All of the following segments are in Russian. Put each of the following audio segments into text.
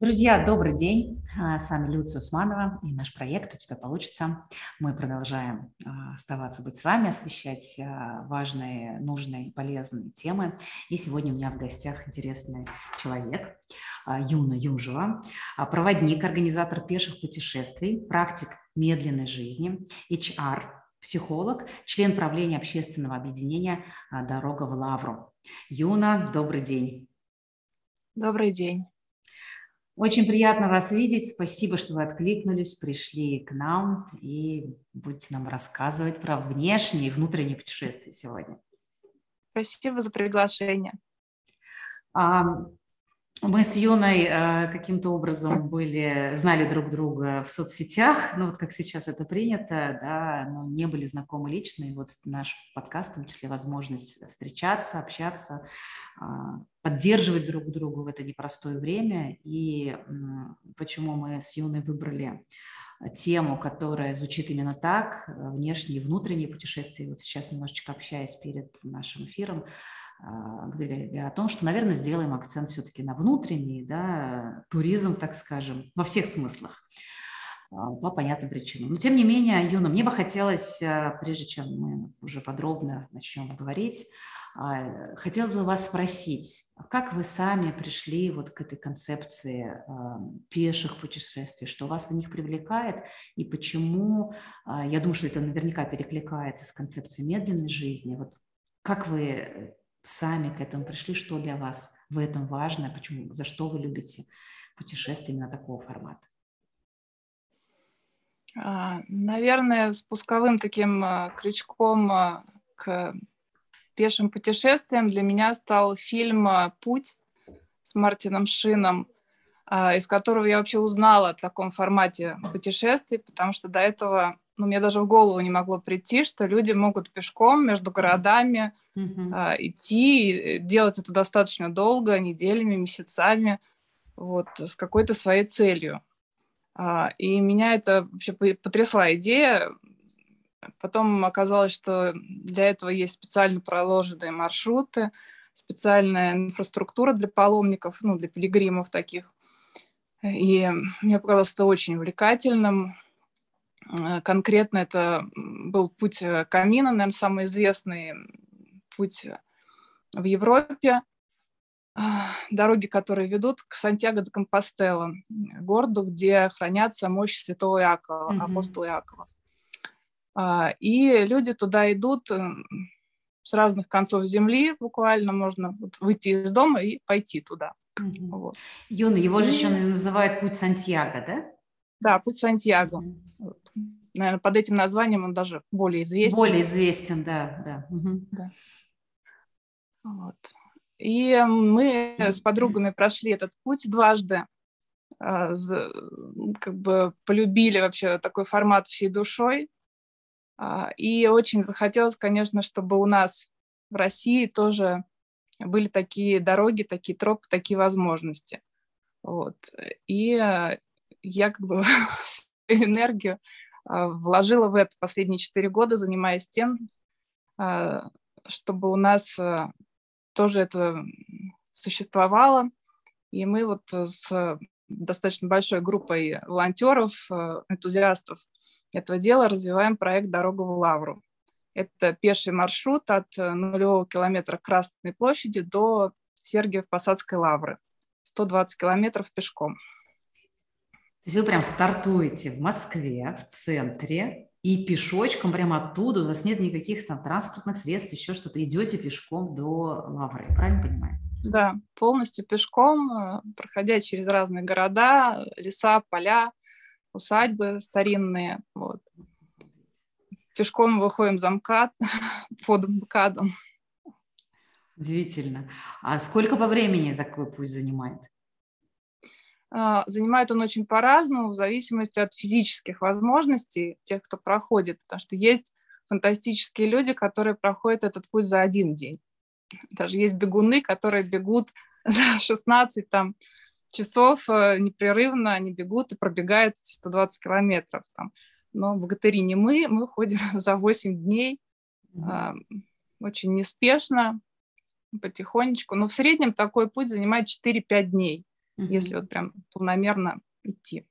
Друзья, добрый день. А, с вами Люция Усманова и наш проект «У тебя получится». Мы продолжаем а, оставаться быть с вами, освещать а, важные, нужные, полезные темы. И сегодня у меня в гостях интересный человек, Юна Южева, проводник, организатор пеших путешествий, практик медленной жизни, HR, психолог, член правления общественного объединения «Дорога в Лавру». Юна, добрый день. Добрый день. Очень приятно вас видеть. Спасибо, что вы откликнулись, пришли к нам и будете нам рассказывать про внешние и внутренние путешествия сегодня. Спасибо за приглашение. Мы с Юной э, каким-то образом были, знали друг друга в соцсетях, ну вот как сейчас это принято, да, но не были знакомы лично, и вот наш подкаст, в том числе возможность встречаться, общаться, э, поддерживать друг друга в это непростое время, и э, почему мы с Юной выбрали тему, которая звучит именно так, внешние и внутренние путешествия. Вот сейчас немножечко общаясь перед нашим эфиром, говорили о том, что, наверное, сделаем акцент все-таки на внутренний, да, туризм, так скажем, во всех смыслах а, по понятным причинам. Но тем не менее, Юна, мне бы хотелось, а, прежде чем мы уже подробно начнем говорить, хотелось бы вас спросить, как вы сами пришли вот к этой концепции пеших путешествий, что вас в них привлекает и почему, я думаю, что это наверняка перекликается с концепцией медленной жизни, вот как вы сами к этому пришли, что для вас в этом важно, почему, за что вы любите путешествия именно такого формата? А, наверное, спусковым таким а, крючком а, к пешим путешествиям для меня стал фильм «Путь» с Мартином Шином, из которого я вообще узнала о таком формате путешествий, потому что до этого ну, мне даже в голову не могло прийти, что люди могут пешком между городами mm-hmm. а, идти, и делать это достаточно долго, неделями, месяцами, вот, с какой-то своей целью. А, и меня это вообще потрясла идея. Потом оказалось, что для этого есть специально проложенные маршруты, специальная инфраструктура для паломников, ну, для пилигримов таких. И мне показалось это очень увлекательным. Э, конкретно это был путь э, Камина, наверное, самый известный путь э, в Европе. Дороги, которые ведут к Сантьяго де Компостелло, городу, где хранятся мощи святого Иакова, mm-hmm. апостола Иакова. А, и люди туда идут с разных концов земли, буквально можно вот выйти из дома и пойти туда. Mm-hmm. Вот. Юна, его же еще называют путь Сантьяго, да? Да, путь Сантьяго. Mm-hmm наверное, под этим названием он даже более известен. Более известен, да, да. Угу. да. Вот. И мы с подругами прошли этот путь дважды, а, как бы полюбили вообще такой формат всей душой. А, и очень захотелось, конечно, чтобы у нас в России тоже были такие дороги, такие тропы, такие возможности. Вот. И я как бы энергию а, вложила в это последние четыре года, занимаясь тем, чтобы у нас а, тоже это существовало. И мы вот с достаточно большой группой волонтеров, энтузиастов этого дела развиваем проект «Дорога в Лавру». Это пеший маршрут от нулевого километра Красной площади до Сергиев-Посадской лавры. 120 километров пешком. То есть вы прям стартуете в Москве, в центре, и пешочком прямо оттуда, у вас нет никаких там транспортных средств, еще что-то, идете пешком до Лавры, правильно понимаю? Да, полностью пешком, э, проходя через разные города, леса, поля, усадьбы старинные. Вот. Пешком выходим за МКАД, под МКАДом. Удивительно. А сколько по времени такой путь занимает? А, занимает он очень по-разному, в зависимости от физических возможностей тех, кто проходит, потому что есть фантастические люди, которые проходят этот путь за один день. Даже есть бегуны, которые бегут за 16 там, часов э, непрерывно, они бегут и пробегают 120 километров. Там. Но богатыри не мы, мы ходим за 8 дней, mm-hmm. очень неспешно, потихонечку. Но в среднем такой путь занимает 4-5 дней mm-hmm. если вот прям полномерно идти.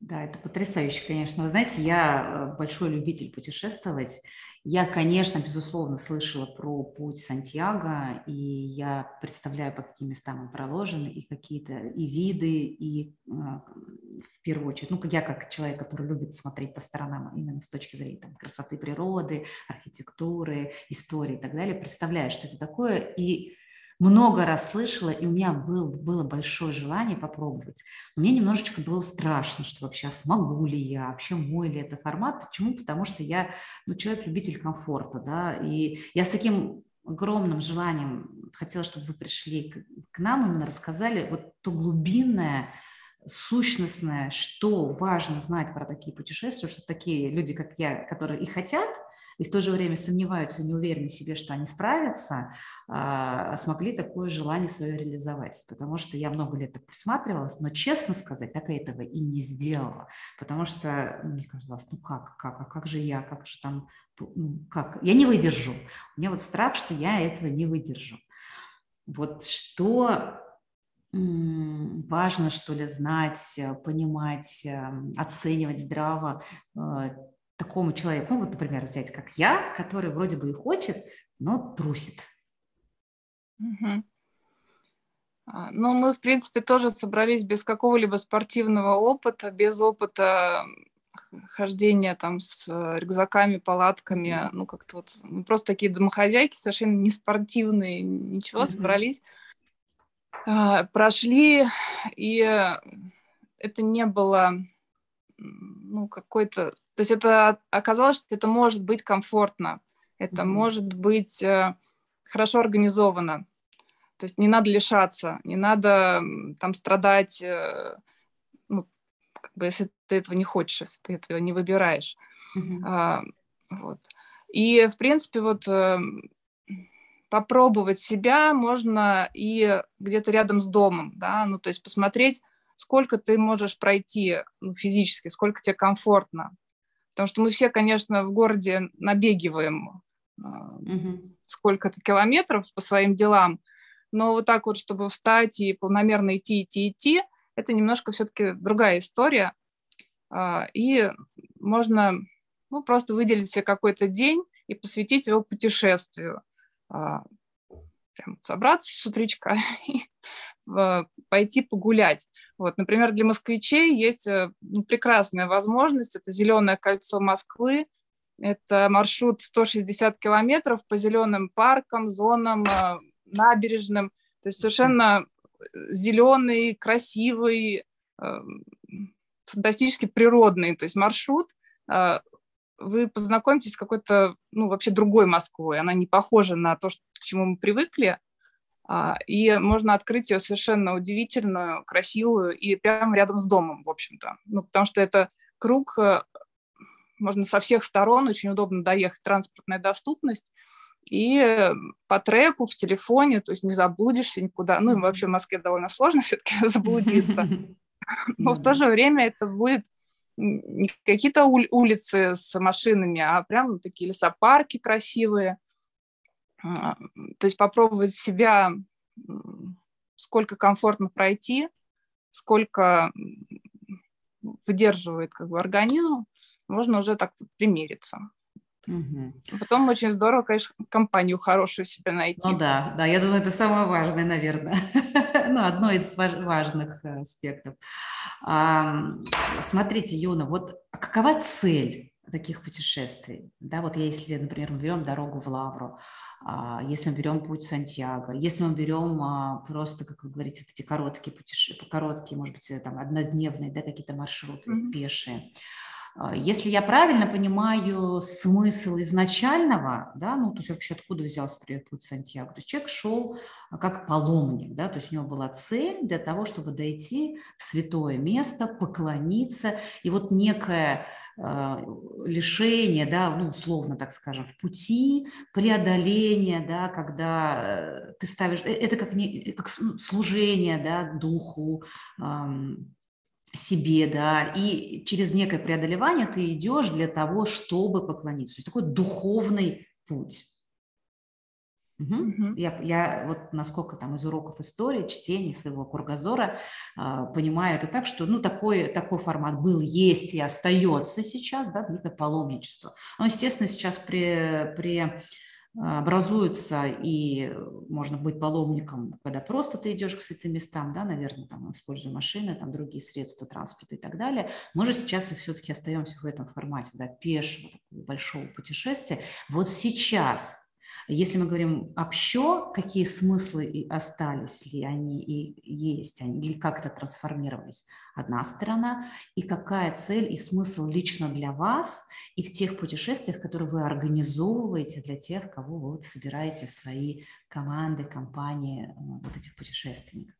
Да, это потрясающе, конечно. Вы знаете, я э, большой любитель путешествовать. Я, конечно, безусловно, слышала про путь Сантьяго, и я представляю, по каким местам он проложен, и какие-то и виды, и а, в первую очередь, ну, я как человек, который любит смотреть по сторонам именно с точки зрения там, красоты природы, архитектуры, истории и так далее, представляю, что это такое, и много раз слышала, и у меня был, было большое желание попробовать. мне немножечко было страшно, что вообще, а смогу ли я, вообще мой ли это формат. Почему? Потому что я ну, человек-любитель комфорта, да, и я с таким огромным желанием хотела, чтобы вы пришли к, к нам, именно рассказали вот то глубинное, сущностное, что важно знать про такие путешествия, что такие люди, как я, которые и хотят – и в то же время сомневаются, не уверены в себе, что они справятся, а, смогли такое желание свое реализовать. Потому что я много лет так присматривалась, но, честно сказать, так я этого и не сделала. Потому что мне казалось, ну как, как, а как же я, как же там, ну, как? Я не выдержу. У меня вот страх, что я этого не выдержу. Вот что важно, что ли, знать, понимать, эм, оценивать здраво э, такому человеку, ну вот, например, взять как я, который вроде бы и хочет, но трусит. Угу. Ну, мы, в принципе, тоже собрались без какого-либо спортивного опыта, без опыта хождения там с э, рюкзаками, палатками, ну, как-то вот, мы просто такие домохозяйки, совершенно не спортивные, ничего, mm-hmm. собрались, а, прошли, и это не было, ну, какой-то то есть это оказалось, что это может быть комфортно, это mm-hmm. может быть э, хорошо организовано. То есть не надо лишаться, не надо там страдать, э, ну, как бы, если ты этого не хочешь, если ты этого не выбираешь. Mm-hmm. А, вот. И, в принципе, вот э, попробовать себя можно и где-то рядом с домом, да, ну, то есть посмотреть, сколько ты можешь пройти ну, физически, сколько тебе комфортно. Потому что мы все, конечно, в городе набегиваем угу. сколько-то километров по своим делам, но вот так вот, чтобы встать и полномерно идти, идти, идти, это немножко все-таки другая история. А, и можно ну, просто выделить себе какой-то день и посвятить его путешествию. А, прям собраться с утречка и пойти погулять. Вот, например, для москвичей есть э, ну, прекрасная возможность. Это зеленое кольцо Москвы. Это маршрут 160 километров по зеленым паркам, зонам, э, набережным. То есть совершенно э, зеленый, красивый, фантастически природный. То есть маршрут вы познакомитесь с какой-то, ну, вообще другой Москвой. Она не похожа на то, к чему мы привыкли. А, и можно открыть ее совершенно удивительную, красивую и прямо рядом с домом, в общем-то. Ну, потому что это круг, э, можно со всех сторон, очень удобно доехать, транспортная доступность, и по треку в телефоне, то есть не заблудишься никуда. Ну, и вообще в Москве довольно сложно все-таки заблудиться. Но в то же время это будет не какие-то улицы с машинами, а прям такие лесопарки красивые, то есть попробовать себя, сколько комфортно пройти, сколько выдерживает как бы организм, можно уже так примериться. Угу. Потом очень здорово, конечно, компанию хорошую себе найти. Ну да, да, я думаю, это самое важное, наверное. ну, одно из важных э, аспектов. Смотрите, Юна, вот какова цель таких путешествий. Да, вот если, например, мы берем дорогу в Лавру, а, если мы берем путь Сантьяго, если мы берем а, просто, как вы говорите, вот эти короткие путешествия, короткие, может быть, там однодневные, да, какие-то маршруты mm-hmm. пешие, если я правильно понимаю смысл изначального, да, ну, то есть вообще откуда взялся путь Сантьяго, то есть человек шел а, как паломник, да, то есть у него была цель для того, чтобы дойти в святое место, поклониться, и вот некое э, лишение, да, ну, условно так скажем, в пути, преодоление, да, когда э, ты ставишь, э, это как, не, как служение, да, духу, э, себе, да, и через некое преодолевание ты идешь для того, чтобы поклониться. То есть такой духовный путь. Угу. Угу. Я, я вот насколько там из уроков истории, чтения своего кругозора э, понимаю это так, что ну такой, такой формат был, есть и остается сейчас, да, некое паломничество. Но, естественно, сейчас при, при образуются, и можно быть паломником, когда просто ты идешь к святым местам, да, наверное, там, используя машины, там, другие средства транспорта и так далее. Мы же сейчас все-таки остаемся в этом формате, да, пешего, большого путешествия. Вот сейчас если мы говорим общо, какие смыслы и остались ли они и есть они, или как-то трансформировались, одна сторона, и какая цель и смысл лично для вас и в тех путешествиях, которые вы организовываете для тех, кого вы вот собираете в свои команды, компании э, вот этих путешественников.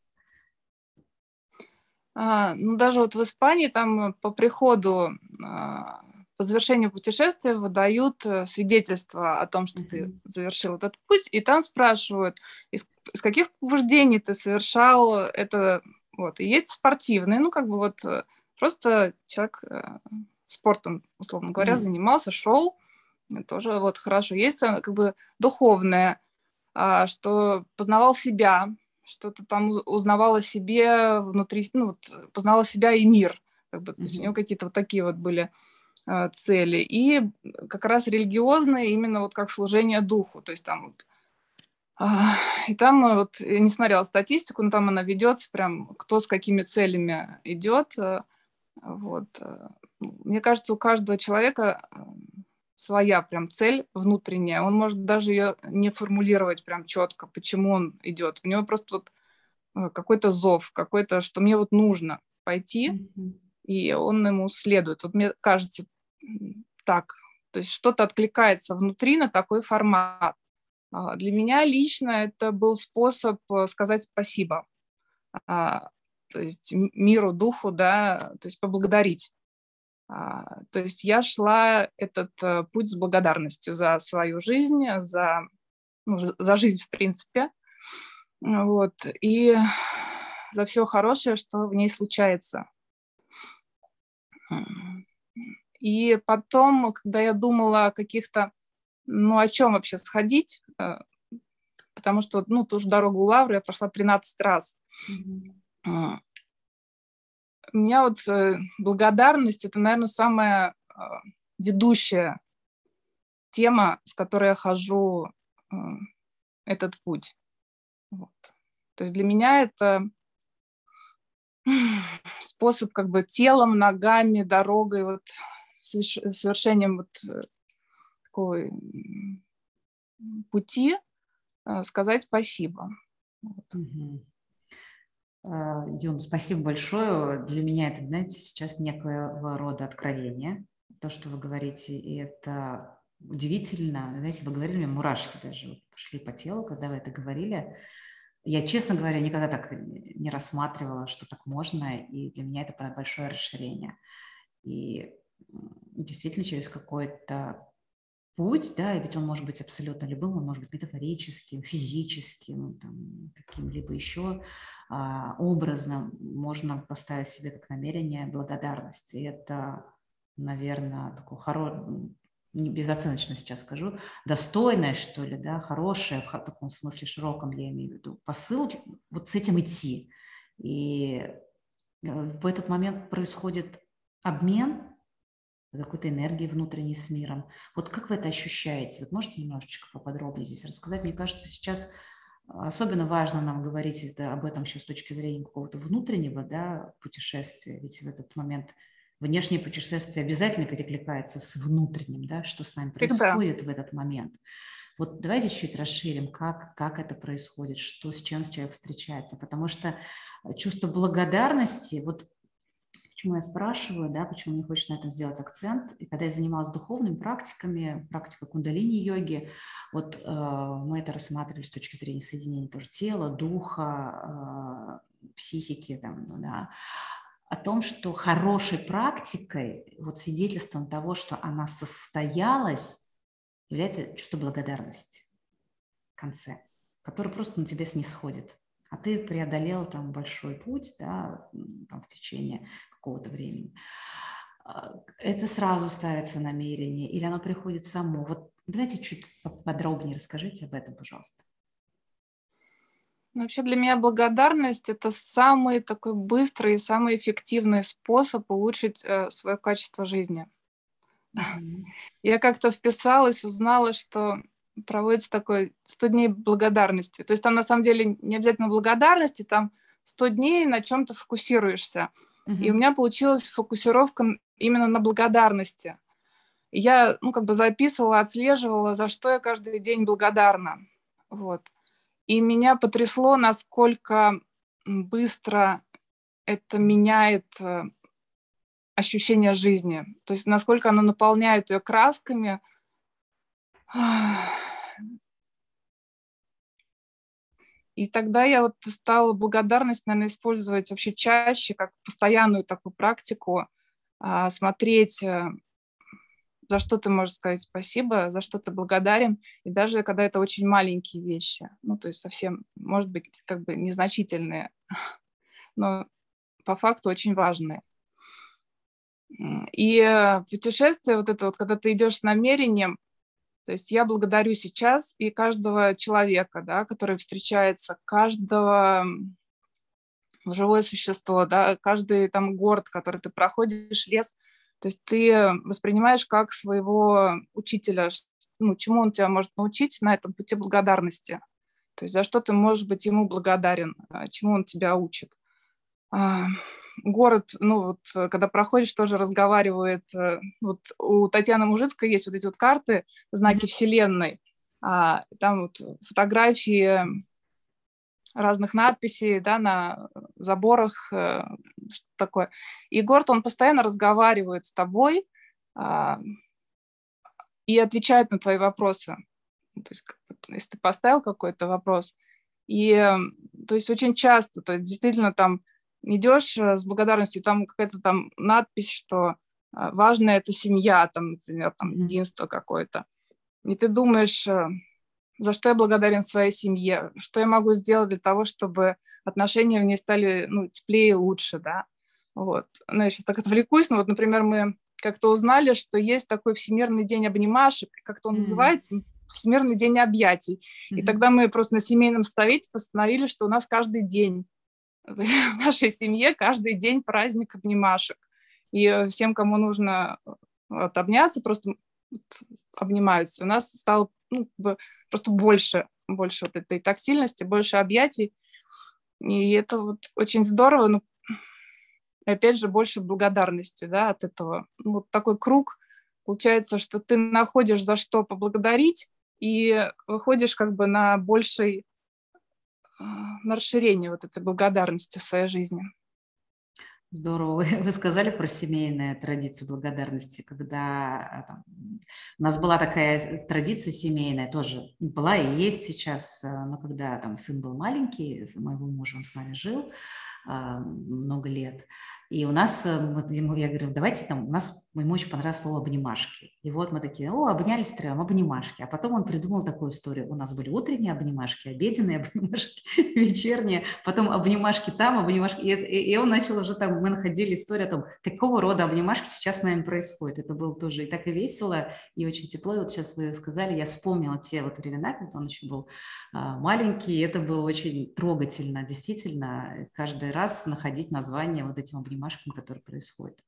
А, ну, даже вот в Испании там по приходу а, по завершению путешествия выдают э, свидетельство о том, что mm-hmm. ты завершил этот путь, и там спрашивают, из, из каких побуждений ты совершал это, вот, и есть спортивные, ну, как бы вот э, просто человек э, спортом, условно говоря, mm-hmm. занимался, шел, тоже вот хорошо. Есть как бы духовное, а, что познавал себя, что-то там узнавал о себе внутри, ну, вот, познавал себя и мир, как бы, mm-hmm. то есть у него какие-то вот такие вот были цели, и как раз религиозные именно вот как служение духу, то есть там вот и там э, вот, я не смотрела статистику, но там она ведется прям, кто с какими целями идет. Э, вот. Мне кажется, у каждого человека своя прям цель внутренняя. Он может даже ее не формулировать прям четко, почему он идет. У него просто вот какой-то зов, какой-то, что мне вот нужно пойти, mm-hmm. и он ему следует. Вот мне кажется, так. То есть что-то откликается внутри на такой формат. А, для меня лично это был способ э, сказать спасибо. А, то есть миру, духу, да, то есть поблагодарить. А, то есть я шла этот э, путь с благодарностью за свою жизнь, за, ну, за жизнь в принципе, вот, и за все хорошее, что в ней случается. И потом, когда я думала о каких-то, ну, о чем вообще сходить, э, потому что, ну, ту же дорогу Лавры я прошла 13 раз. Mm-hmm. У меня вот э, благодарность – это, наверное, самая э, ведущая тема, с которой я хожу этот путь. Вот. То есть для меня это способ как бы телом, ногами, дорогой вот совершением вот э, такого пути э, сказать спасибо. А, Юн, спасибо большое. Для меня это, знаете, сейчас некоего рода откровение. То, что вы говорите, и это удивительно. Знаете, вы говорили, мне мурашки даже пошли по телу, когда вы это говорили. Я, честно говоря, никогда так не рассматривала, что так можно, и для меня это большое расширение. И действительно через какой-то путь, да, ведь он может быть абсолютно любым, он может быть метафорическим, физическим, там, каким-либо еще а, образным, можно поставить себе как намерение благодарности. И это, наверное, такое хорошее, не безоценочно сейчас скажу, достойное, что ли, да, хорошее, в таком смысле широком, я имею в виду, посыл, вот с этим идти. И э, в этот момент происходит обмен, какой-то энергии внутренней с миром. Вот как вы это ощущаете? Вот можете немножечко поподробнее здесь рассказать? Мне кажется, сейчас особенно важно нам говорить это, об этом еще с точки зрения какого-то внутреннего да, путешествия, ведь в этот момент внешнее путешествие обязательно перекликается с внутренним, да, что с нами происходит Всегда. в этот момент. Вот давайте чуть расширим, как, как это происходит, что, с чем человек встречается, потому что чувство благодарности, вот Почему я спрашиваю, да, почему мне хочется на этом сделать акцент. И когда я занималась духовными практиками, практикой кундалини-йоги, вот э, мы это рассматривали с точки зрения соединения тоже тела, духа, э, психики, там, ну, да, о том, что хорошей практикой, вот свидетельством того, что она состоялась, является чувство благодарности в конце, которое просто на тебя снисходит а ты преодолел там большой путь, да, там в течение какого-то времени. А, это сразу ставится намерение или оно приходит само? Вот Давайте чуть подробнее расскажите об этом, пожалуйста. Вообще для меня благодарность это самый такой быстрый и самый эффективный способ улучшить э, свое качество жизни. Mm-hmm. Я как-то вписалась, узнала, что проводится такой 100 дней благодарности. То есть там на самом деле не обязательно благодарности, там 100 дней на чем-то фокусируешься. Mm-hmm. И у меня получилась фокусировка именно на благодарности. Я, ну, как бы записывала, отслеживала, за что я каждый день благодарна. Вот. И меня потрясло, насколько быстро это меняет э, ощущение жизни. То есть насколько оно наполняет ее красками. И тогда я вот стала благодарность, наверное, использовать вообще чаще, как постоянную такую практику, а, смотреть, э, за что ты можешь сказать спасибо, за что ты благодарен, и даже когда это очень маленькие вещи, ну, то есть совсем, может быть, как бы незначительные, но по факту очень важные. И э, путешествие, вот это вот, когда ты идешь с намерением, то есть я благодарю сейчас и каждого человека, да, который встречается, каждого живое существо, да, каждый там город, который ты проходишь, лес, то есть ты воспринимаешь как своего учителя, ну, чему он тебя может научить на этом пути благодарности. То есть за что ты можешь быть ему благодарен, а, чему он тебя учит. Город, ну вот когда проходишь, тоже разговаривает. Э, вот у Татьяны Мужицкой есть вот эти вот карты, знаки. Вселенной. А, там вот фотографии разных надписей, да, на заборах, э, что такое. И Горд, он постоянно разговаривает с тобой а, и отвечает на твои вопросы. То есть, если ты поставил какой-то вопрос, и, то есть, очень часто, то есть, действительно, там идешь э, с благодарностью, там какая-то там надпись, что а, важная это семья, там, например, там единство какое-то. И ты думаешь, э, за что я благодарен своей семье, что я могу сделать для того, чтобы отношения в ней стали ну, теплее и лучше, да. Вот. Ну, я сейчас так отвлекусь, но вот, например, мы как-то узнали, что есть такой Всемирный день обнимашек, как-то он mm-hmm. называется, Всемирный день объятий. Mm-hmm. И тогда мы просто на семейном совете постановили, что у нас каждый день, в нашей семье каждый день праздник обнимашек. И всем, кому нужно вот, обняться, просто обнимаются. У нас стало ну, просто больше, больше вот этой тактильности, больше объятий. И это вот очень здорово, ну, и опять же, больше благодарности, да, от этого. Ну, вот такой круг, получается, что ты находишь за что поблагодарить и выходишь как бы на больший, на расширение вот этой благодарности в своей жизни. Здорово. Вы сказали про семейную традицию благодарности, когда а, там, у нас была такая традиция семейная, тоже была и есть сейчас, а, но когда там сын был маленький, моего мужа, он с нами жил а, много лет, и у нас, э, я говорю, давайте там, у нас, ему очень понравилось слово «обнимашки». И вот мы такие, о, обнялись втроем, обнимашки. А потом он придумал такую историю. У нас были утренние обнимашки, обеденные обнимашки, вечерние, потом обнимашки там, обнимашки. И, и он начал уже там, мы находили историю о том, какого рода обнимашки сейчас с нами происходит. Это было тоже и так и весело, и очень тепло. И вот сейчас вы сказали, я вспомнила те вот времена, когда он еще был а, маленький, и это было очень трогательно, действительно, каждый раз находить название вот этим обнимашкам которые происходят.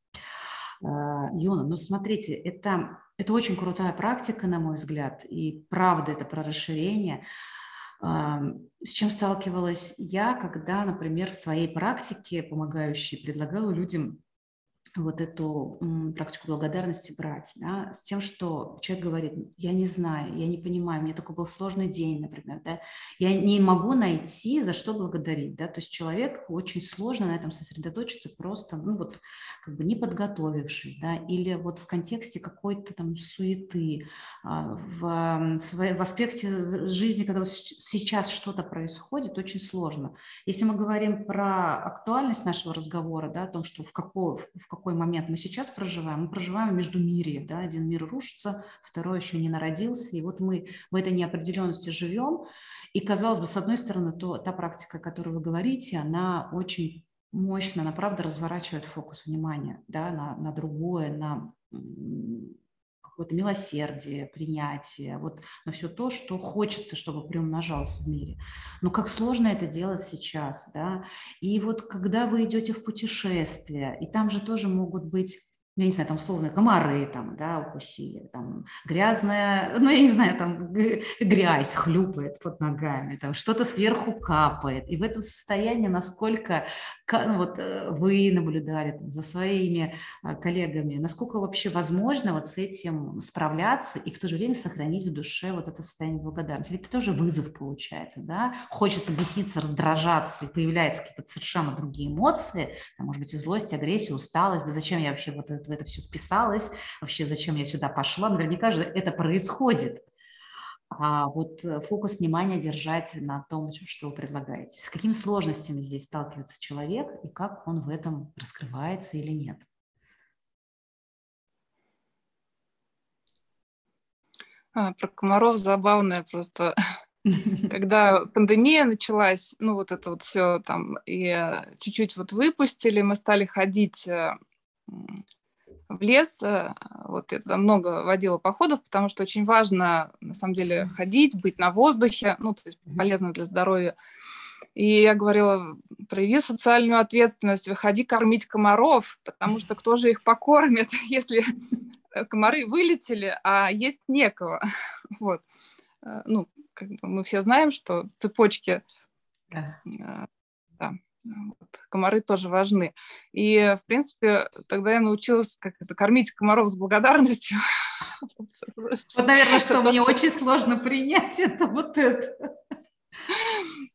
А, Юна, ну смотрите, это, это очень крутая практика, на мой взгляд, и правда это про расширение. С чем сталкивалась я, когда, например, в своей практике помогающей предлагала людям вот эту практику благодарности брать, да, с тем, что человек говорит, я не знаю, я не понимаю, мне такой был сложный день, например, да, я не могу найти, за что благодарить, да, то есть человек очень сложно на этом сосредоточиться просто, ну вот, как бы не подготовившись, да, или вот в контексте какой-то там суеты, а, в, в аспекте жизни, когда вот сейчас что-то происходит, очень сложно. Если мы говорим про актуальность нашего разговора, да, о том, что в какой, в какой какой момент мы сейчас проживаем. Мы проживаем между мире, да, один мир рушится, второй еще не народился, и вот мы в этой неопределенности живем. И, казалось бы, с одной стороны, то, та практика, о которой вы говорите, она очень мощно, она правда разворачивает фокус внимания да, на, на другое, на какое-то милосердие, принятие, вот на все то, что хочется, чтобы приумножалось в мире. Но как сложно это делать сейчас, да? И вот когда вы идете в путешествие, и там же тоже могут быть ну, я не знаю, там, условно, комары там, да, укусили, там, грязная, ну, я не знаю, там, грязь хлюпает под ногами, там, что-то сверху капает. И в этом состоянии, насколько ну, вот, э, вы наблюдали там, за своими а, коллегами, насколько вообще возможно вот с этим справляться и в то же время сохранить в душе вот это состояние благодарности. Ведь это тоже вызов получается, да? Хочется беситься, раздражаться, и появляются какие-то совершенно другие эмоции, там, может быть, и злость, агрессия, усталость, да зачем я вообще вот это в это все вписалась, вообще зачем я сюда пошла. Наверняка же это происходит. А вот э, фокус внимания держать на том, что вы предлагаете. С какими сложностями здесь сталкивается человек и как он в этом раскрывается или нет? А, про комаров забавная просто. Когда пандемия началась, ну вот это вот все там, и э, чуть-чуть вот выпустили, мы стали ходить э, в лес. Э, вот я туда много водила походов, потому что очень важно, на самом деле, ходить, быть на воздухе, ну, то есть полезно для здоровья. И я говорила, прояви социальную ответственность, выходи кормить комаров, потому что кто же их покормит, если комары вылетели, а есть некого. Вот. Э, ну, как бы мы все знаем, что цепочки да. Э, да, вот. Комары тоже важны. И, в принципе, тогда я научилась как это, кормить комаров с благодарностью. Вот, наверное, что мне очень сложно принять, это вот это.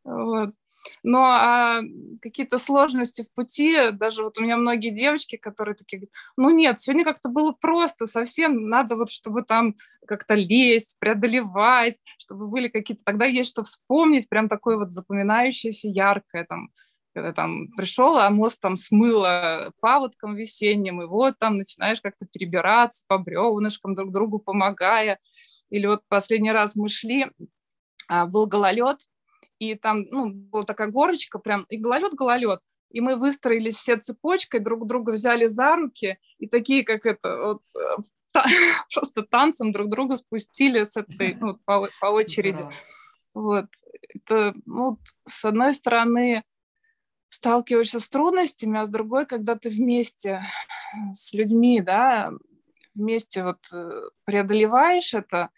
Вот. Но а какие-то сложности в пути, даже вот у меня многие девочки, которые такие говорят, ну нет, сегодня как-то было просто, совсем надо вот, чтобы там как-то лезть, преодолевать, чтобы были какие-то, тогда есть что вспомнить, прям такое вот запоминающееся, яркое, там, когда там пришел, а мост там смыло паводком весенним, и вот там начинаешь как-то перебираться по бревнышкам, друг другу помогая. Или вот последний раз мы шли, а, был гололед, и там, ну, была такая горочка прям, и гололед-гололед, и мы выстроились все цепочкой, друг друга взяли за руки, и такие, как это, вот, та, просто танцем друг друга спустили с этой, ну, по, по очереди. Вот. Это, ну, с одной стороны, сталкиваешься с трудностями, а с другой, когда ты вместе с людьми, да, вместе вот э, преодолеваешь это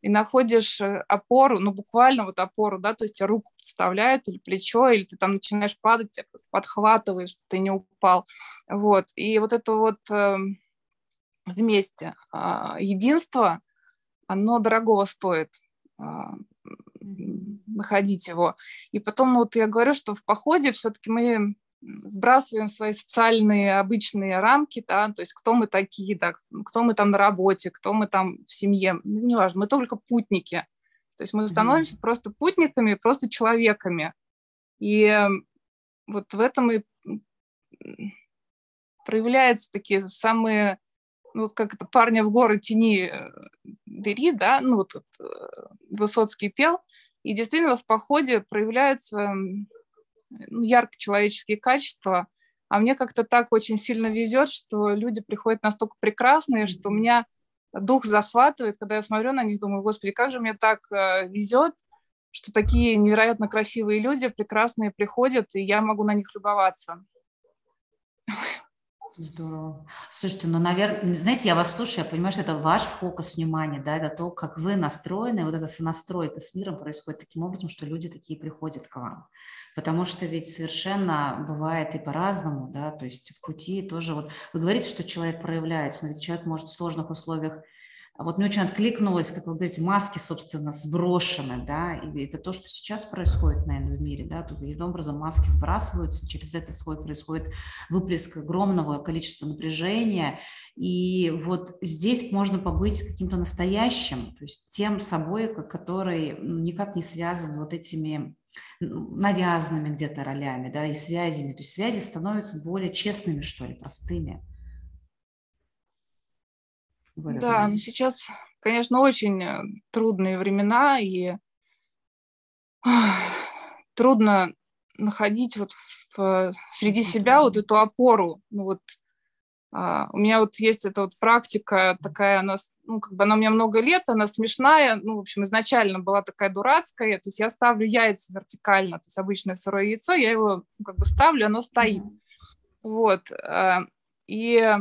и находишь э, опору, ну, буквально вот опору, да, то есть руку подставляют или плечо, или ты там начинаешь падать, тебя подхватываешь, что ты не упал, вот, и вот это вот э, вместе э, единство, оно дорогого стоит, э, находить его. И потом, вот я говорю, что в походе все-таки мы сбрасываем свои социальные обычные рамки, да, то есть кто мы такие, да, кто мы там на работе, кто мы там в семье, ну, неважно, мы только путники. То есть мы становимся mm-hmm. просто путниками, просто человеками. И вот в этом и проявляются такие самые, ну, вот как это парня в горы тени э, бери, да, ну, вот, вот э, Высоцкий пел, и действительно в походе проявляются ну, ярко человеческие качества. А мне как-то так очень сильно везет, что люди приходят настолько прекрасные, что у меня дух захватывает, когда я смотрю на них, думаю, господи, как же мне так э, везет, что такие невероятно красивые люди, прекрасные приходят, и я могу на них любоваться. Здорово. Слушайте, ну, наверное, знаете, я вас слушаю, я понимаю, что это ваш фокус внимания, да, это то, как вы настроены, вот эта сонастройка с миром происходит таким образом, что люди такие приходят к вам. Потому что ведь совершенно бывает и по-разному, да, то есть в пути тоже вот, вы говорите, что человек проявляется, но ведь человек может в сложных условиях вот мне очень откликнулось, как вы говорите, маски, собственно, сброшены, да, и это то, что сейчас происходит, наверное, в мире, да, тут каким образом маски сбрасываются, через это свой происходит выплеск огромного количества напряжения, и вот здесь можно побыть каким-то настоящим, то есть тем собой, который ну, никак не связан вот этими навязанными где-то ролями, да, и связями, то есть связи становятся более честными, что ли, простыми. Да, но сейчас, конечно, очень э, трудные времена, и трудно находить вот в, среди себя вот эту опору. Ну вот а, у меня вот есть эта вот практика такая, она ну, как бы она у меня много лет, она смешная, ну, в общем, изначально была такая дурацкая, то есть я ставлю яйца вертикально, то есть обычное сырое яйцо, я его ну, как бы ставлю, оно стоит. Вот. Э, и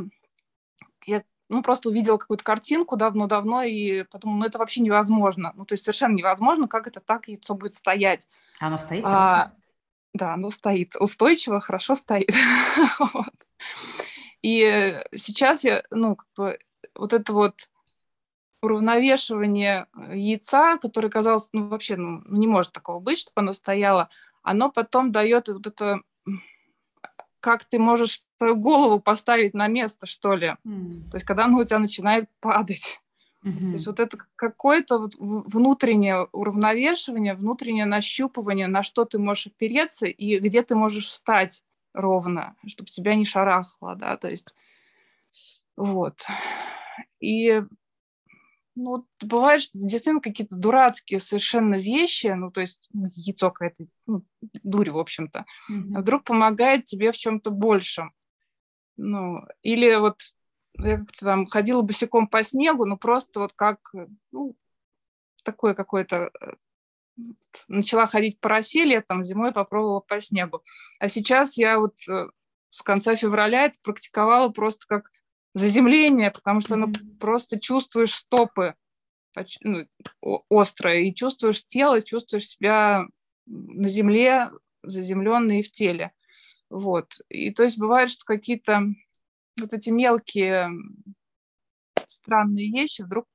ну, просто увидела какую-то картинку давно-давно, и подумала, ну, это вообще невозможно. Ну, то есть совершенно невозможно, как это так яйцо будет стоять. Оно стоит? А, да, оно стоит. Устойчиво, хорошо стоит. вот. И сейчас я, ну, как бы, вот это вот уравновешивание яйца, которое казалось, ну, вообще, ну, не может такого быть, чтобы оно стояло, оно потом дает вот это как ты можешь свою голову поставить на место, что ли. Mm. То есть, когда оно у тебя начинает падать. Mm-hmm. То есть вот это какое-то вот внутреннее уравновешивание, внутреннее нащупывание, на что ты можешь опереться и где ты можешь встать ровно, чтобы тебя не шарахало, да, то есть вот. И ну, что действительно какие-то дурацкие совершенно вещи, ну, то есть ну, яйцо какая-то, ну, дурь, в общем-то, mm-hmm. вдруг помогает тебе в чем-то большем. Ну, или вот я как-то там ходила босиком по снегу, ну, просто вот как, ну, такое какое-то э, начала ходить по росе летом, зимой попробовала по снегу. А сейчас я вот э, с конца февраля это практиковала просто как заземление, потому что mm-hmm. ну, просто чувствуешь стопы ну, острые, и чувствуешь тело, чувствуешь себя на земле, заземленные в теле. Вот. И то есть бывает, что какие-то вот эти мелкие странные вещи вдруг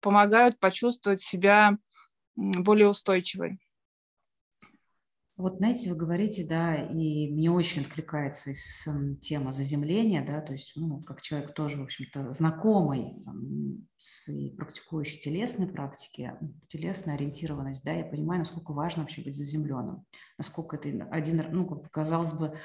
помогают почувствовать себя более устойчивой. Вот, знаете, вы говорите, да, и мне очень откликается тема заземления, да, то есть, ну, как человек тоже, в общем-то, знакомый там, с практикующей телесной практики, телесная ориентированность, да, я понимаю, насколько важно вообще быть заземленным, насколько это один, ну, как казалось бы,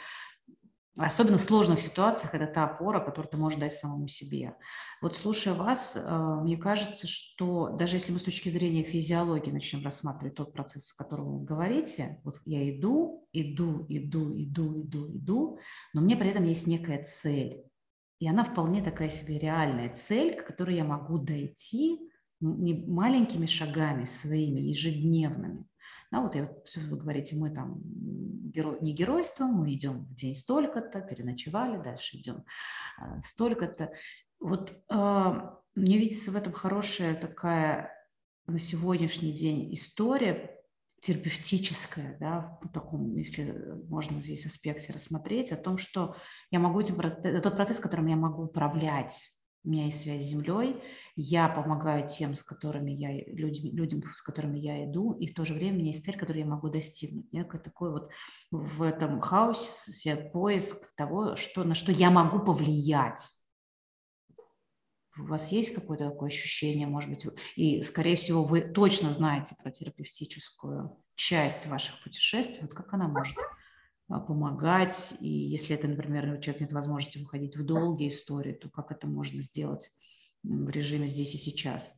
Особенно в сложных ситуациях это та опора, которую ты можешь дать самому себе. Вот слушая вас, э, мне кажется, что даже если мы с точки зрения физиологии начнем рассматривать тот процесс, о котором вы говорите, вот я иду, иду, иду, иду, иду, иду, но мне при этом есть некая цель. И она вполне такая себе реальная цель, к которой я могу дойти маленькими шагами своими, ежедневными, да, вот я, вы говорите, мы там геро... не геройством, мы идем в день столько-то, переночевали, дальше идем а, столько-то. Вот э, мне видится в этом хорошая такая на сегодняшний день история терапевтическая, да, в таком, если можно здесь аспекте рассмотреть, о том, что я могу этим, тот процесс, которым я могу управлять, у меня есть связь с землей, я помогаю тем, с которыми я, людям, людям, с которыми я иду, и в то же время у меня есть цель, которую я могу достигнуть. Некий такой вот в этом хаосе поиск того, что, на что я могу повлиять. У вас есть какое-то такое ощущение, может быть, и, скорее всего, вы точно знаете про терапевтическую часть ваших путешествий, вот как она может помогать. И если это, например, у человека нет возможности выходить в долгие истории, то как это можно сделать в режиме здесь и сейчас?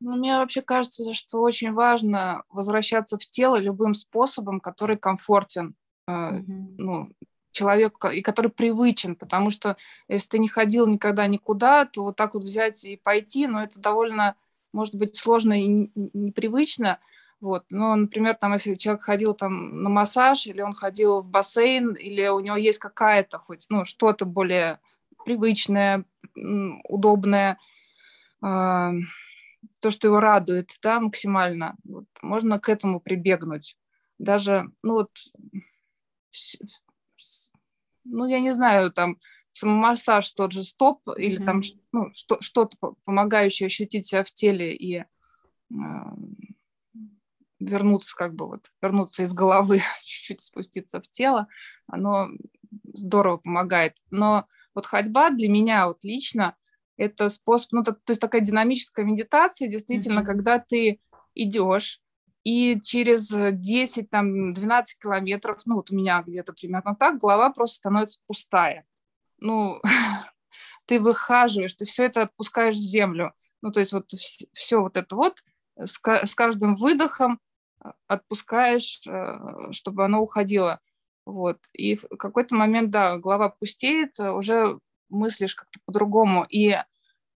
Ну, мне вообще кажется, что очень важно возвращаться в тело любым способом, который комфортен mm-hmm. ну, человеку и который привычен, потому что если ты не ходил никогда никуда, то вот так вот взять и пойти, ну, это довольно может быть сложно и непривычно, вот. Но, например, там, если человек ходил там на массаж, или он ходил в бассейн, или у него есть какая-то хоть, ну, что-то более привычное, удобное, э, то, что его радует, да, максимально, вот, можно к этому прибегнуть. Даже, ну, вот, ну, я не знаю, там, самомассаж тот же стоп или mm-hmm. там ну, что, что-то помогающее ощутить себя в теле и э, вернуться как бы вот вернуться из головы чуть-чуть спуститься в тело оно здорово помогает но вот ходьба для меня вот лично это способ ну то, то есть такая динамическая медитация действительно mm-hmm. когда ты идешь и через 10, там, 12 километров, ну вот у меня где-то примерно так, голова просто становится пустая ну, ты выхаживаешь, ты все это отпускаешь в землю. Ну, то есть вот все вот это вот с, с каждым выдохом э, отпускаешь, э, чтобы оно уходило. Вот. И в какой-то момент, да, голова пустеет, уже мыслишь как-то по-другому. И,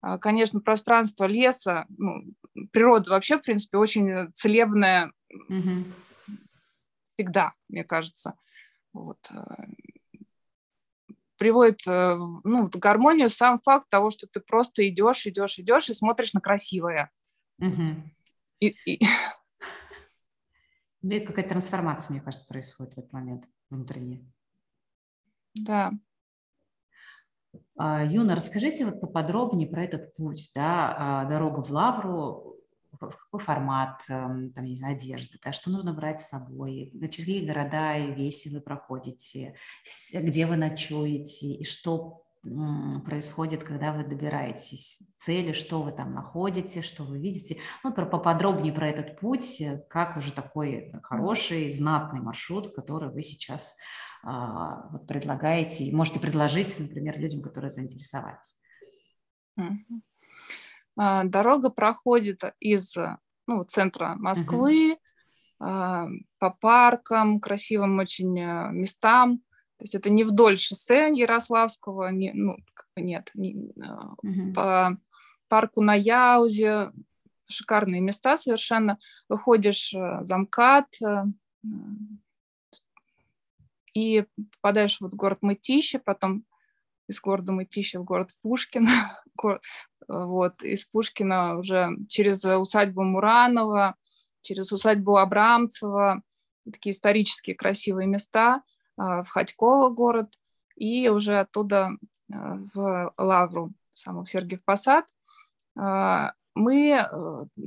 а, конечно, пространство леса, ну, природа вообще, в принципе, очень целебная угу. всегда, мне кажется. Вот. Приводит э, ну, в гармонию сам факт того, что ты просто идешь, идешь, идешь и смотришь на красивое. Угу. И, и... Какая-то трансформация, мне кажется, происходит в этот момент внутренняя. Да. А, Юна, расскажите вот поподробнее про этот путь, да, а, дорога в Лавру, какой формат, эм, там, не знаю, одежды, да, что нужно брать с собой, какие города и веси вы проходите, где вы ночуете и что происходит, когда вы добираетесь цели, что вы там находите, что вы видите. Ну, про, поподробнее про этот путь, э, как уже такой хороший, знатный маршрут, который вы сейчас а, вот предлагаете, можете предложить, например, людям, которые заинтересовались. А, дорога проходит из ну, центра Москвы uh-huh. по паркам, красивым очень э, местам, то есть это не вдоль шоссе Ярославского, не, ну, нет, не, угу. по парку на Яузе, шикарные места совершенно. Выходишь э, за МКАД э, и попадаешь вот в город Мытищи, потом из города Мытищи в город Пушкин, вот, из Пушкина уже через усадьбу Муранова, через усадьбу Абрамцева, такие исторические красивые места. А, в Ходьково город и уже оттуда а, в Лавру, саму Сергиев Посад. А, мы,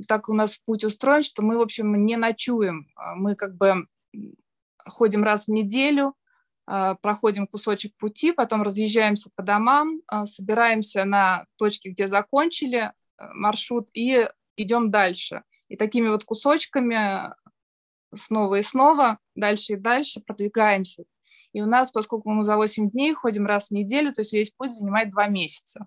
так у нас путь устроен, что мы, в общем, не ночуем. Мы как бы ходим раз в неделю, проходим кусочек пути, потом разъезжаемся по домам, собираемся на точке, где закончили э, маршрут, и идем дальше. И такими вот кусочками снова и снова, дальше и дальше продвигаемся. И у нас, поскольку мы за 8 дней ходим раз в неделю, то есть весь путь занимает 2 месяца.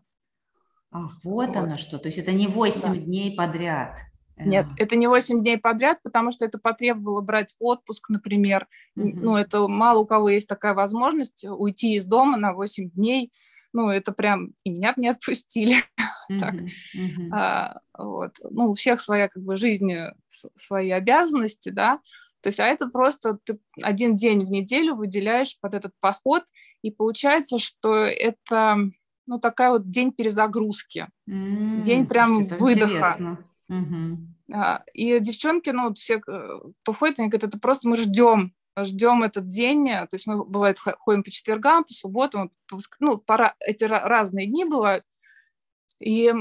Ах, вот, вот. оно что. То есть это не 8 да. дней подряд. Нет, это не 8 дней подряд, потому что это потребовало брать отпуск, например. Угу. Ну, это мало у кого есть такая возможность уйти из дома на 8 дней. Ну, это прям и меня бы не отпустили. так. А, вот. Ну, у всех своя как бы жизнь, свои обязанности, да. То есть, а это просто ты один день в неделю выделяешь под этот поход, и получается, что это ну такая вот день перезагрузки, mm, день прям выдоха. Угу. И девчонки, ну все, э, кто ходит, они говорят, это просто мы ждем, ждем этот день. То есть мы бывает ходим по четвергам, по субботам, ну пора, эти разные дни бывают. И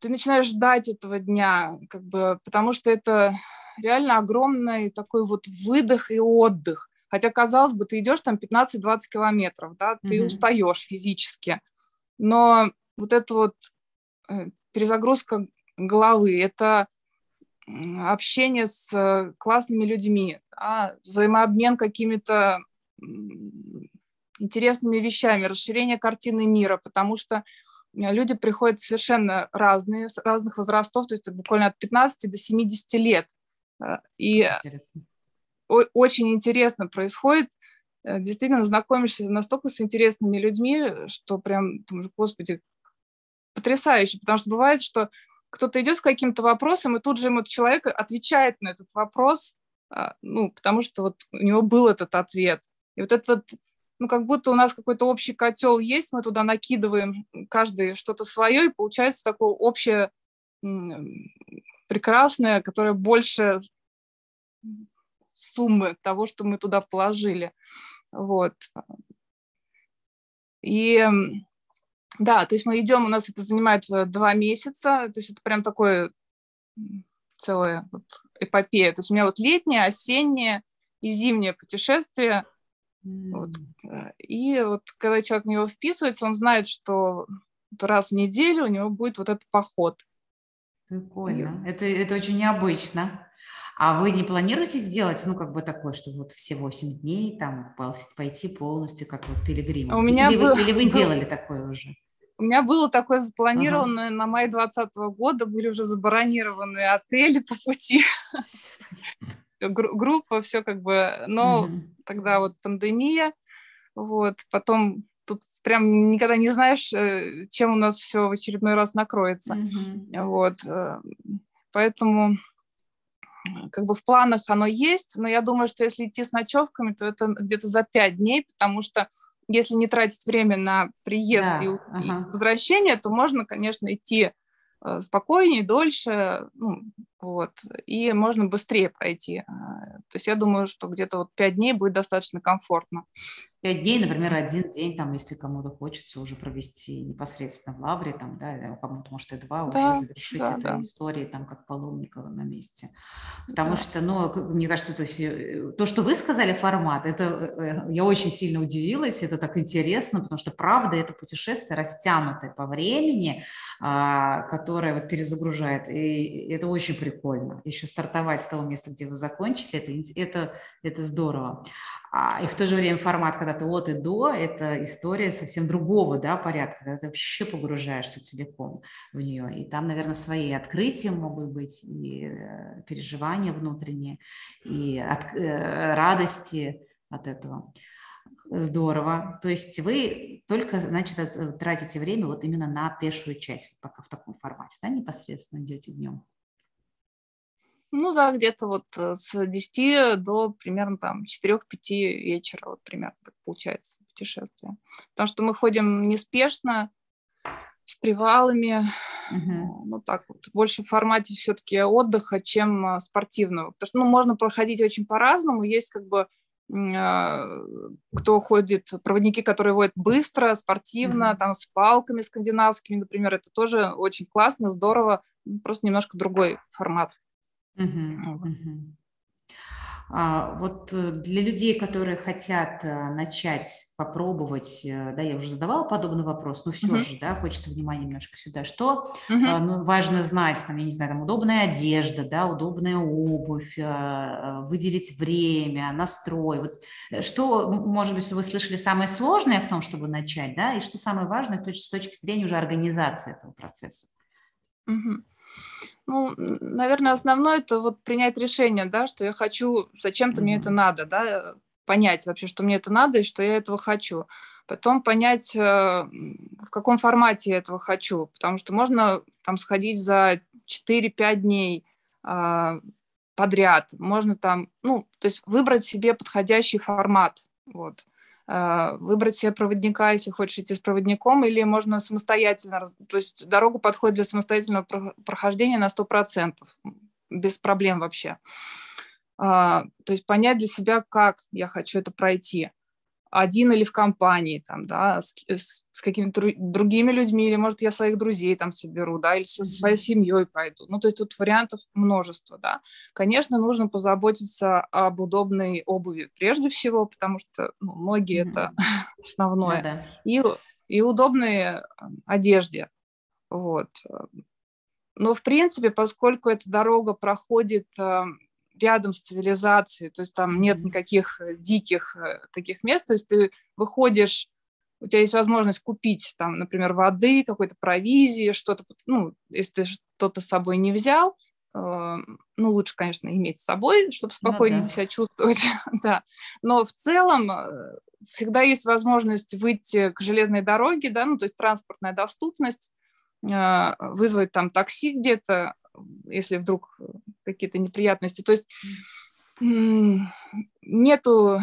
ты начинаешь ждать этого дня, как бы, потому что это реально огромный такой вот выдох и отдых. Хотя, казалось бы, ты идешь там 15-20 километров, да, ты mm-hmm. устаешь физически. Но вот эта вот э, перезагрузка головы, это общение с э, классными людьми, да, взаимообмен какими-то интересными вещами, расширение картины мира, потому что люди приходят совершенно разные, разных возрастов, то есть буквально от 15 до 70 лет. Э, и интересно. очень интересно происходит. Э, действительно, знакомишься настолько с интересными людьми, что прям, думаешь, господи, потрясающе. Потому что бывает, что кто-то идет с каким-то вопросом, и тут же ему человек отвечает на этот вопрос, а, ну, потому что вот у него был этот ответ. И вот этот, ну, как будто у нас какой-то общий котел есть, мы туда накидываем каждый что-то свое, и получается такое общее прекрасное, которое больше суммы того, что мы туда положили. Вот. И да, то есть мы идем, у нас это занимает э, два месяца, то есть это прям такое целая вот эпопея. То есть у меня вот летнее, осеннее и зимнее путешествие. Mm. Вот. И вот когда человек в него вписывается, он знает, что раз в неделю у него будет вот этот поход. Прикольно. Это, это очень необычно. А вы не планируете сделать, ну, как бы такое, что вот все 8 дней там пойти полностью, как вот пилигрим? У меня или, был, вы, или вы делали такое уже? У меня было такое запланировано ага. на май 2020 года, были уже забронированы отели по пути. группа, все как бы, но тогда вот пандемия, вот, потом тут прям никогда не знаешь, э, чем у нас все в очередной раз накроется, вот, э, поэтому как бы в планах оно есть, но я думаю, что если идти с ночевками, то это где-то за пять дней, потому что если не тратить время на приезд да, и, ага. и возвращение, то можно, конечно, идти э, спокойнее, дольше, ну, вот, и можно быстрее пройти. А, то есть я думаю, что где-то вот пять дней будет достаточно комфортно. Пять дней, например, один день, там, если кому-то хочется уже провести непосредственно в Лавре, там, да, кому-то, может, и два, да, уже завершить да, этой да. истории, там, как Паломникова на месте. Потому да. что, ну, мне кажется, то, есть, э, то, что вы сказали, формат, это э, я очень сильно удивилась, это так интересно, потому что, правда, это путешествие растянутое по времени, а, которое вот перезагружает, и это очень прикольно. Еще стартовать с того места, где вы закончили, это, это, это здорово. А, и в то же время формат, когда ты от и до, это история совсем другого да, порядка, когда ты вообще погружаешься целиком в нее. И там, наверное, свои открытия могут быть, и э, переживания внутренние, и от, э, радости от этого. Здорово. То есть вы только, значит, э, тратите время вот именно на пешую часть, пока в таком формате, да, непосредственно идете днем? Ну да, где-то вот э, с 10 до примерно там 4-5 вечера, вот примерно так получается путешествие. Потому что мы ходим неспешно, с привалами, угу. ну так вот, больше в формате все-таки отдыха, чем а, спортивного. Потому что, ну, можно проходить очень по-разному, есть как бы а, кто ходит, проводники, которые водят быстро, спортивно, mm там с палками скандинавскими, например, это тоже очень классно, здорово, просто немножко другой формат. А, вот э, для людей, которые хотят э, начать попробовать, э, да, я уже задавала подобный вопрос, но все Мгм. же, да, хочется внимания немножко сюда. Что Мгм. а, ну, важно знать, там, я не знаю, там удобная одежда, да, удобная обувь, а, выделить время, настрой. Вот что, может быть, вы слышали самое сложное в том, чтобы начать, да, и что самое важное с точки зрения уже организации этого процесса? Мгм. Ну, наверное, основное это вот принять решение, да, что я хочу, зачем-то мне это надо, да, понять вообще, что мне это надо и что я этого хочу. Потом понять, э, в каком формате я этого хочу, потому что можно там сходить за 4-5 дней а, подряд, можно там, ну, то есть выбрать себе подходящий формат, вот. А, выбрать себе проводника, если хочешь идти с проводником, или можно самостоятельно, то есть дорога подходит для самостоятельного прохождения на 100%, без проблем вообще. А, то есть понять для себя, как я хочу это пройти один или в компании, там, да, с, с, с какими-то другими людьми, или, может, я своих друзей там соберу, да, или со своей семьей пойду. Ну, то есть тут вариантов множество, да. Конечно, нужно позаботиться об удобной обуви прежде всего, потому что ну, ноги mm-hmm. это основное. Да-да. И, и удобной одежде, вот. Но, в принципе, поскольку эта дорога проходит рядом с цивилизацией, то есть там нет никаких э, диких э, таких мест, то есть ты выходишь, у тебя есть возможность купить там, например, воды, какой-то провизии, что-то, ну, если ты что-то с собой не взял, э, ну, лучше, конечно, иметь с собой, чтобы спокойнее ну, да. себя чувствовать, да. Но в целом всегда есть возможность выйти к железной дороге, да, ну, то есть транспортная доступность, вызвать там такси где-то, если вдруг какие-то неприятности. То есть нету,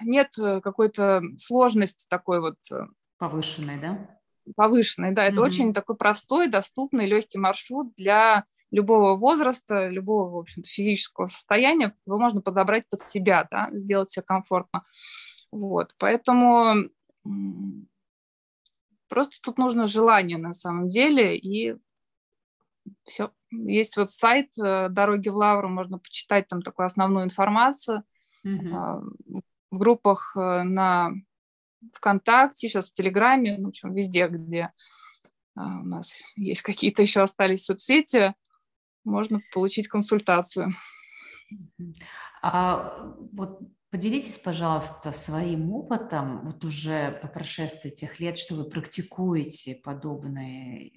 нет какой-то сложности такой вот. Э, повышенной, да? Повышенной, да. Это mm-hmm. очень такой простой, доступный, легкий маршрут для любого возраста, любого, в общем-то, физического состояния. Его можно подобрать под себя, да, сделать себе комфортно. Вот, поэтому просто тут нужно желание на самом деле и все. Есть вот сайт э, «Дороги в Лавру», можно почитать там такую основную информацию. Mm-hmm. В группах э, на ВКонтакте, сейчас в Телеграме, ну, в общем, везде, где а, у нас есть какие-то еще остались соцсети, можно получить консультацию. А, вот поделитесь, пожалуйста, своим опытом, вот уже по прошествии тех лет, что вы практикуете подобные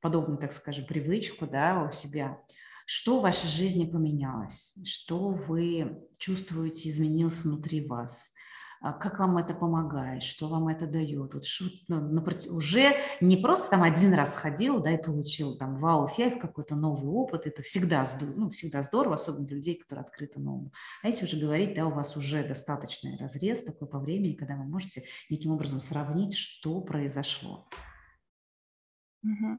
подобную, так скажем, привычку да, у себя. Что в вашей жизни поменялось? Что вы чувствуете изменилось внутри вас? А как вам это помогает, что вам это дает. Вот что, ну, уже не просто там один раз сходил, да, и получил там вау-эффект, какой-то новый опыт, это всегда, ну, всегда здорово, особенно для людей, которые открыты новому. А если уже говорить, да, у вас уже достаточный разрез такой по времени, когда вы можете неким образом сравнить, что произошло. Угу.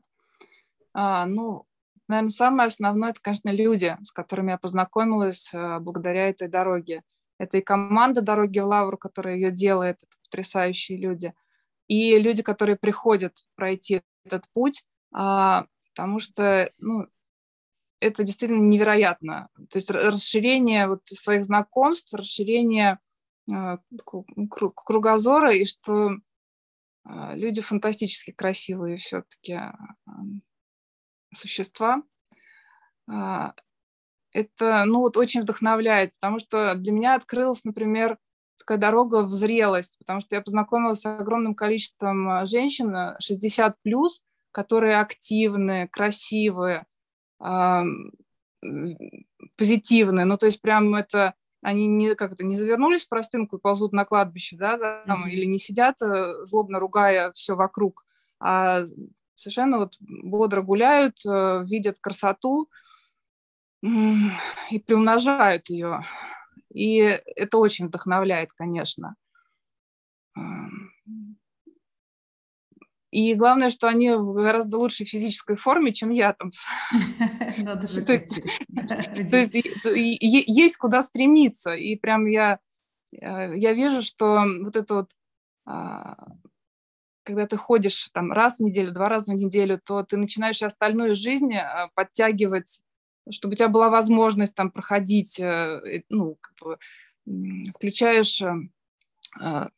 А, ну, наверное, самое основное, это, конечно, люди, с которыми я познакомилась а, благодаря этой дороге. Это и команда «Дороги в Лавру», которая ее делает, это потрясающие люди, и люди, которые приходят пройти этот путь, а, потому что ну, это действительно невероятно. То есть расширение вот своих знакомств, расширение а, кругозора, и что люди фантастически красивые все-таки существа это, ну, вот очень вдохновляет, потому что для меня открылась, например, такая дорога в зрелость, потому что я познакомилась с огромным количеством а, женщин 60 плюс, которые активные, красивые, позитивные. Ну, то есть прям это они не как то не завернулись в простынку и ползут на кладбище, да, там, mm-hmm. или не сидят э, злобно ругая все вокруг, а совершенно вот бодро гуляют, э, видят красоту, и приумножают ее. И это очень вдохновляет, конечно. И главное, что они в гораздо лучшей физической форме, чем я там. То есть есть куда стремиться. И прям я, э, я вижу, что вот это вот а, когда ты ходишь там раз в неделю, два раза в неделю, то ты начинаешь остальную жизнь э, подтягивать чтобы у тебя была возможность там проходить, э, ну, как бы, включаешь э, а,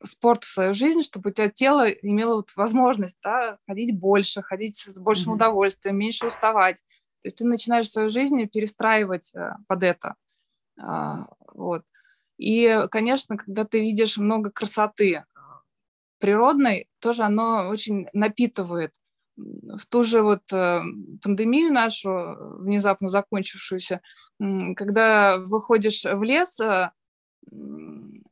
спорт в свою жизнь, чтобы у тебя тело имело вот возможность да, ходить больше, ходить с большим mm-hmm. удовольствием, меньше уставать. То есть ты начинаешь свою жизнь перестраивать э, под это. А, вот. И, конечно, когда ты видишь много красоты природной, тоже оно очень напитывает в ту же вот э, пандемию нашу, внезапно закончившуюся, когда выходишь в лес, э,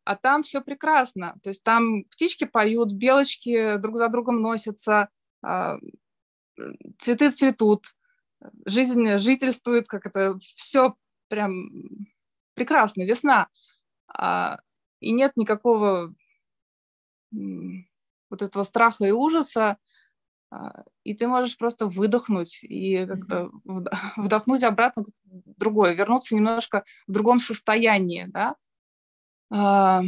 а там все прекрасно. То есть там птички поют, белочки друг за другом носятся, а, цветы цветут, жизнь жительствует, как это все прям прекрасно, весна. А, и нет никакого вот этого страха и ужаса, а, и ты можешь просто выдохнуть и как-то вдохнуть обратно другое, вернуться немножко в другом состоянии, да. А,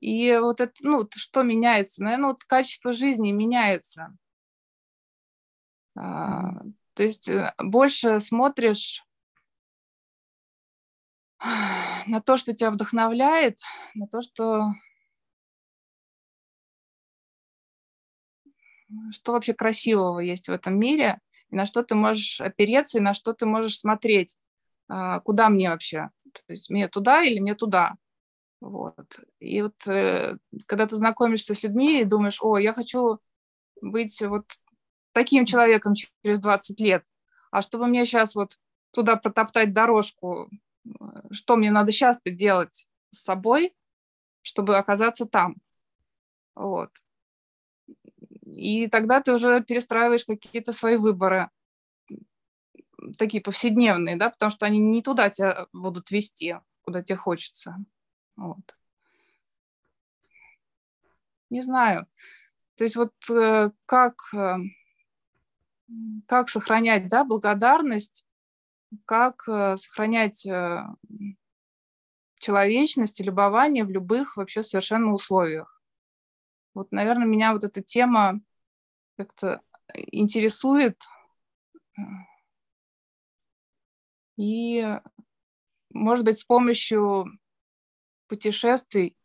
и вот это, ну, что меняется? Наверное, вот качество жизни меняется. А, то есть э, больше смотришь на то, что тебя вдохновляет, на то, что что вообще красивого есть в этом мире, и на что ты можешь опереться, и на что ты можешь смотреть, а, куда мне вообще, то есть мне туда или мне туда. Вот. И вот э, когда ты знакомишься с людьми и думаешь, о, я хочу быть вот таким человеком через 20 лет, а чтобы мне сейчас вот туда протоптать дорожку, что мне надо сейчас делать с собой, чтобы оказаться там. Вот. И тогда ты уже перестраиваешь какие-то свои выборы, такие повседневные, да, потому что они не туда тебя будут вести, куда тебе хочется. Вот. Не знаю. То есть вот э, как, э, как сохранять да, благодарность, как э, сохранять человечность и любование в любых вообще совершенно условиях. Вот, наверное, меня вот эта тема как-то интересует. И, может быть, с помощью путешествий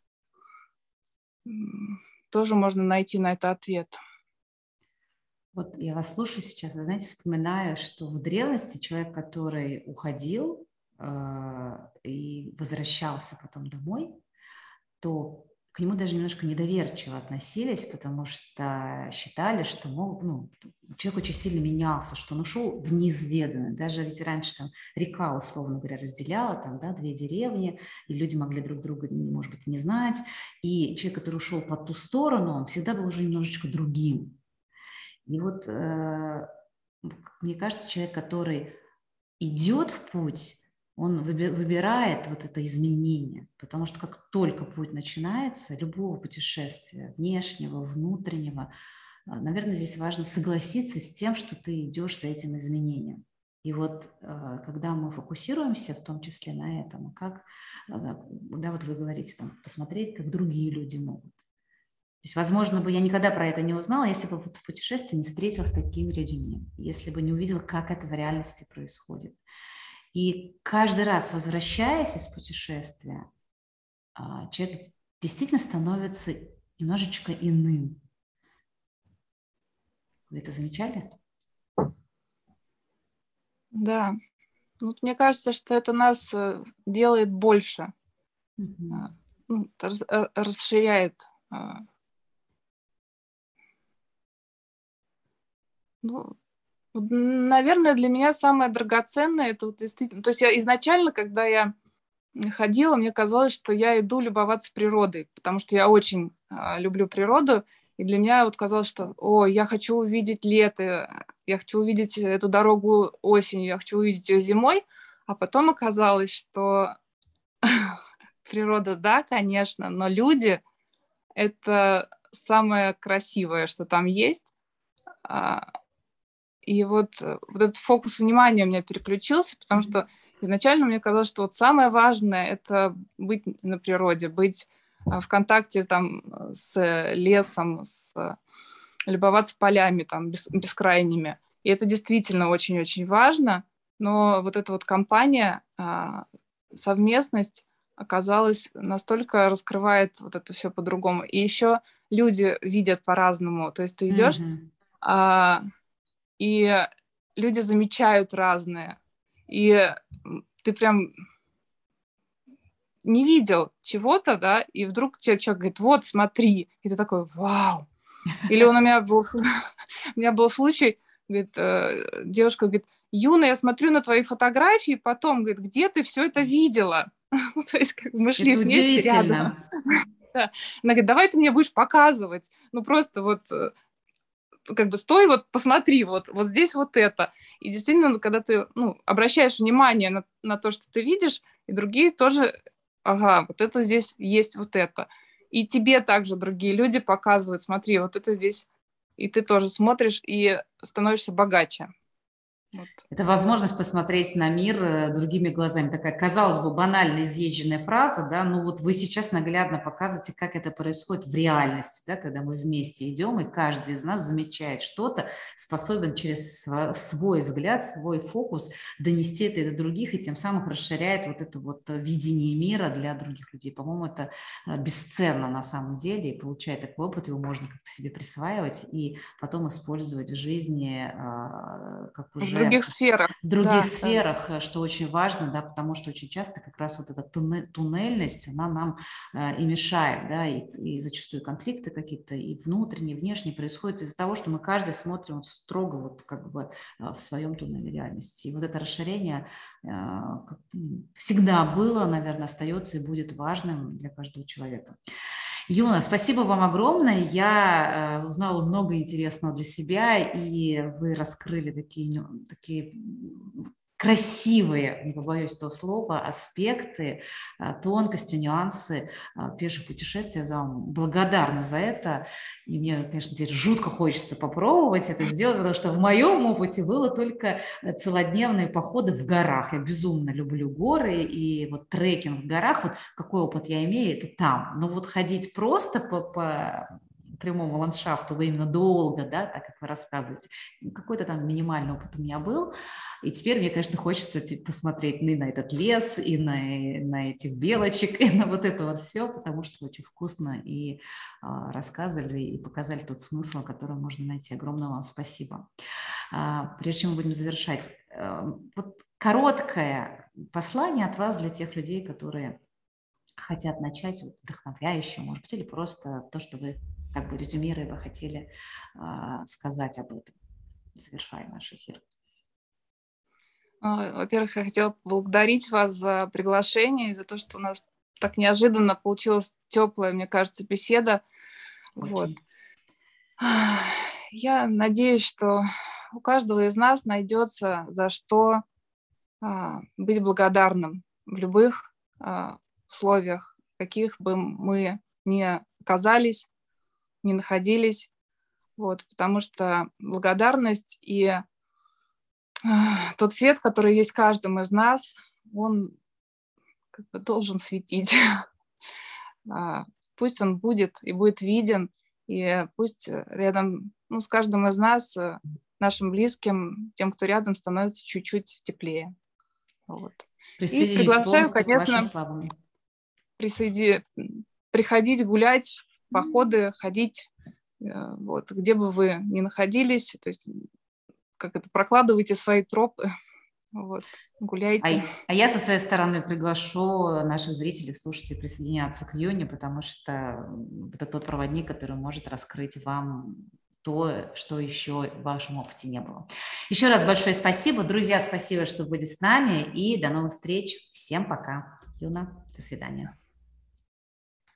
тоже можно найти на это ответ. Вот я вас слушаю сейчас, вы знаете, вспоминаю, что в древности человек, который уходил э, и возвращался потом домой, то к нему даже немножко недоверчиво относились, потому что считали, что мол, ну, человек очень сильно менялся, что он ушел в неизведанное. Даже ведь раньше там река, условно говоря, разделяла там, да, две деревни, и люди могли друг друга, может быть, не знать. И человек, который ушел по ту сторону, он всегда был уже немножечко другим. И вот э, мне кажется, человек, который идет в путь, он выбирает вот это изменение, потому что как только путь начинается, любого путешествия, внешнего, внутреннего, а, наверное, здесь важно согласиться с тем, что ты идешь за этим изменением. И вот а, когда мы фокусируемся в том числе на этом, как, а, да, вот вы говорите, там, посмотреть, как другие люди могут. То есть, возможно, бы я никогда про это не узнала, если бы в путешествии не встретилась с такими людьми, если бы не увидела, как это в реальности происходит. И каждый раз, возвращаясь из путешествия, а, человек действительно становится немножечко иным. Вы это замечали? Да. Вот мне кажется, что это нас э, делает больше, угу. расширяет а. ну, Наверное, для меня самое драгоценное это вот действительно. То есть я изначально, когда я ходила, мне казалось, что я иду любоваться природой, потому что я очень а, люблю природу, и для меня вот казалось, что, о, я хочу увидеть лето, я хочу увидеть эту дорогу осенью, я хочу увидеть ее зимой, а потом оказалось, что природа, да, конечно, но люди — это самое красивое, что там есть. А, и вот, э, вот этот фокус внимания у меня переключился, потому что изначально мне казалось, что вот самое важное — это быть на природе, быть а, в контакте там с лесом, с, любоваться полями там бес, бескрайними. И это действительно очень-очень важно, но вот эта вот компания, а, совместность оказалась настолько раскрывает вот это все по-другому. И еще люди видят по-разному. То есть ты идешь, mm-hmm. а, и люди замечают разное. И ты прям не видел чего-то, да, и вдруг тебе человек говорит, вот, смотри, и ты такой, вау. Или он у меня был, у меня был случай, говорит, э, девушка говорит, Юна, я смотрю на твои фотографии, потом, говорит, где ты все это видела? Ну, то есть, как мы шли это вместе рядом. Да. Она говорит, давай ты мне будешь показывать. Ну, просто вот э, как бы стой, вот посмотри, вот, вот здесь вот это. И действительно, ну, когда ты ну, обращаешь внимание на, на то, что ты видишь, и другие тоже, ага, вот это здесь есть вот это. И тебе также другие люди показывают, смотри, вот это здесь, и ты тоже смотришь и становишься богаче. Вот. Это возможность посмотреть на мир э, другими глазами. Такая, казалось бы, банальная изъезженная фраза, да, но вот вы сейчас наглядно показываете, как это происходит в реальности, да, когда мы вместе идем, и каждый из нас замечает что-то, способен через свой взгляд, свой фокус донести это до других, и тем самым расширяет вот это вот видение мира для других людей. По-моему, это э, бесценно на самом деле, и получая такой опыт, его можно как-то себе присваивать и потом использовать в жизни а, как уже других сферах. В других да, сферах, да. Э, что очень важно, да, потому что очень часто как раз вот эта туннельность, она нам э, и мешает, да, и, и зачастую конфликты какие-то и внутренние, и внешние происходят из-за того, что мы каждый смотрим вот строго вот как бы э, в своем туннеле реальности. И вот это расширение э, всегда было, наверное, остается и будет важным для каждого человека. Юна, спасибо вам огромное. Я э, узнала много интересного для себя, и вы раскрыли такие, такие красивые, не побоюсь этого слова, аспекты, а, тонкости, нюансы а, пешего путешествия. Я вам благодарна за это. И мне, конечно, теперь жутко хочется попробовать это сделать, потому что в моем опыте было только целодневные походы в горах. Я безумно люблю горы, и вот трекинг в горах, вот какой опыт я имею, это там. Но вот ходить просто по, по прямому ландшафту вы именно долго, да, так как вы рассказываете. Какой-то там минимальный опыт у меня был. И теперь мне, конечно, хочется типа, посмотреть и на этот лес, и на, на этих белочек, и на вот это вот все, потому что очень вкусно и а, рассказывали, и показали тот смысл, который можно найти. Огромное вам спасибо. А, прежде чем мы будем завершать, а, вот короткое послание от вас для тех людей, которые хотят начать вот, вдохновляющее, может быть, или просто то, что вы, как бы резюмируя, вы хотели а, сказать об этом, завершая наш эфир. А, во-первых, я хотела поблагодарить вас за приглашение и за то, что у нас так неожиданно получилась теплая, мне кажется, беседа. Очень. Вот. Я надеюсь, что у каждого из нас найдется за что а, быть благодарным в любых а, условиях, каких бы мы ни оказались, не находились. Вот, потому что благодарность и а, тот свет, который есть в каждом из нас, он как бы должен светить. А, пусть он будет и будет виден, и пусть рядом ну, с каждым из нас, э, нашим близким, тем, кто рядом, становится чуть-чуть теплее. Вот. И приглашаю, конечно, присоеди... приходить гулять, походы, ходить, э, вот, где бы вы ни находились, то есть как это, прокладывайте свои тропы, вот, гуляйте. А, а я со своей стороны приглашу наших зрителей, слушателей присоединяться к Юне, потому что это тот проводник, который может раскрыть вам то, что еще в вашем опыте не было. Еще раз большое спасибо. Друзья, спасибо, что были с нами. И до новых встреч. Всем пока. Юна, до свидания.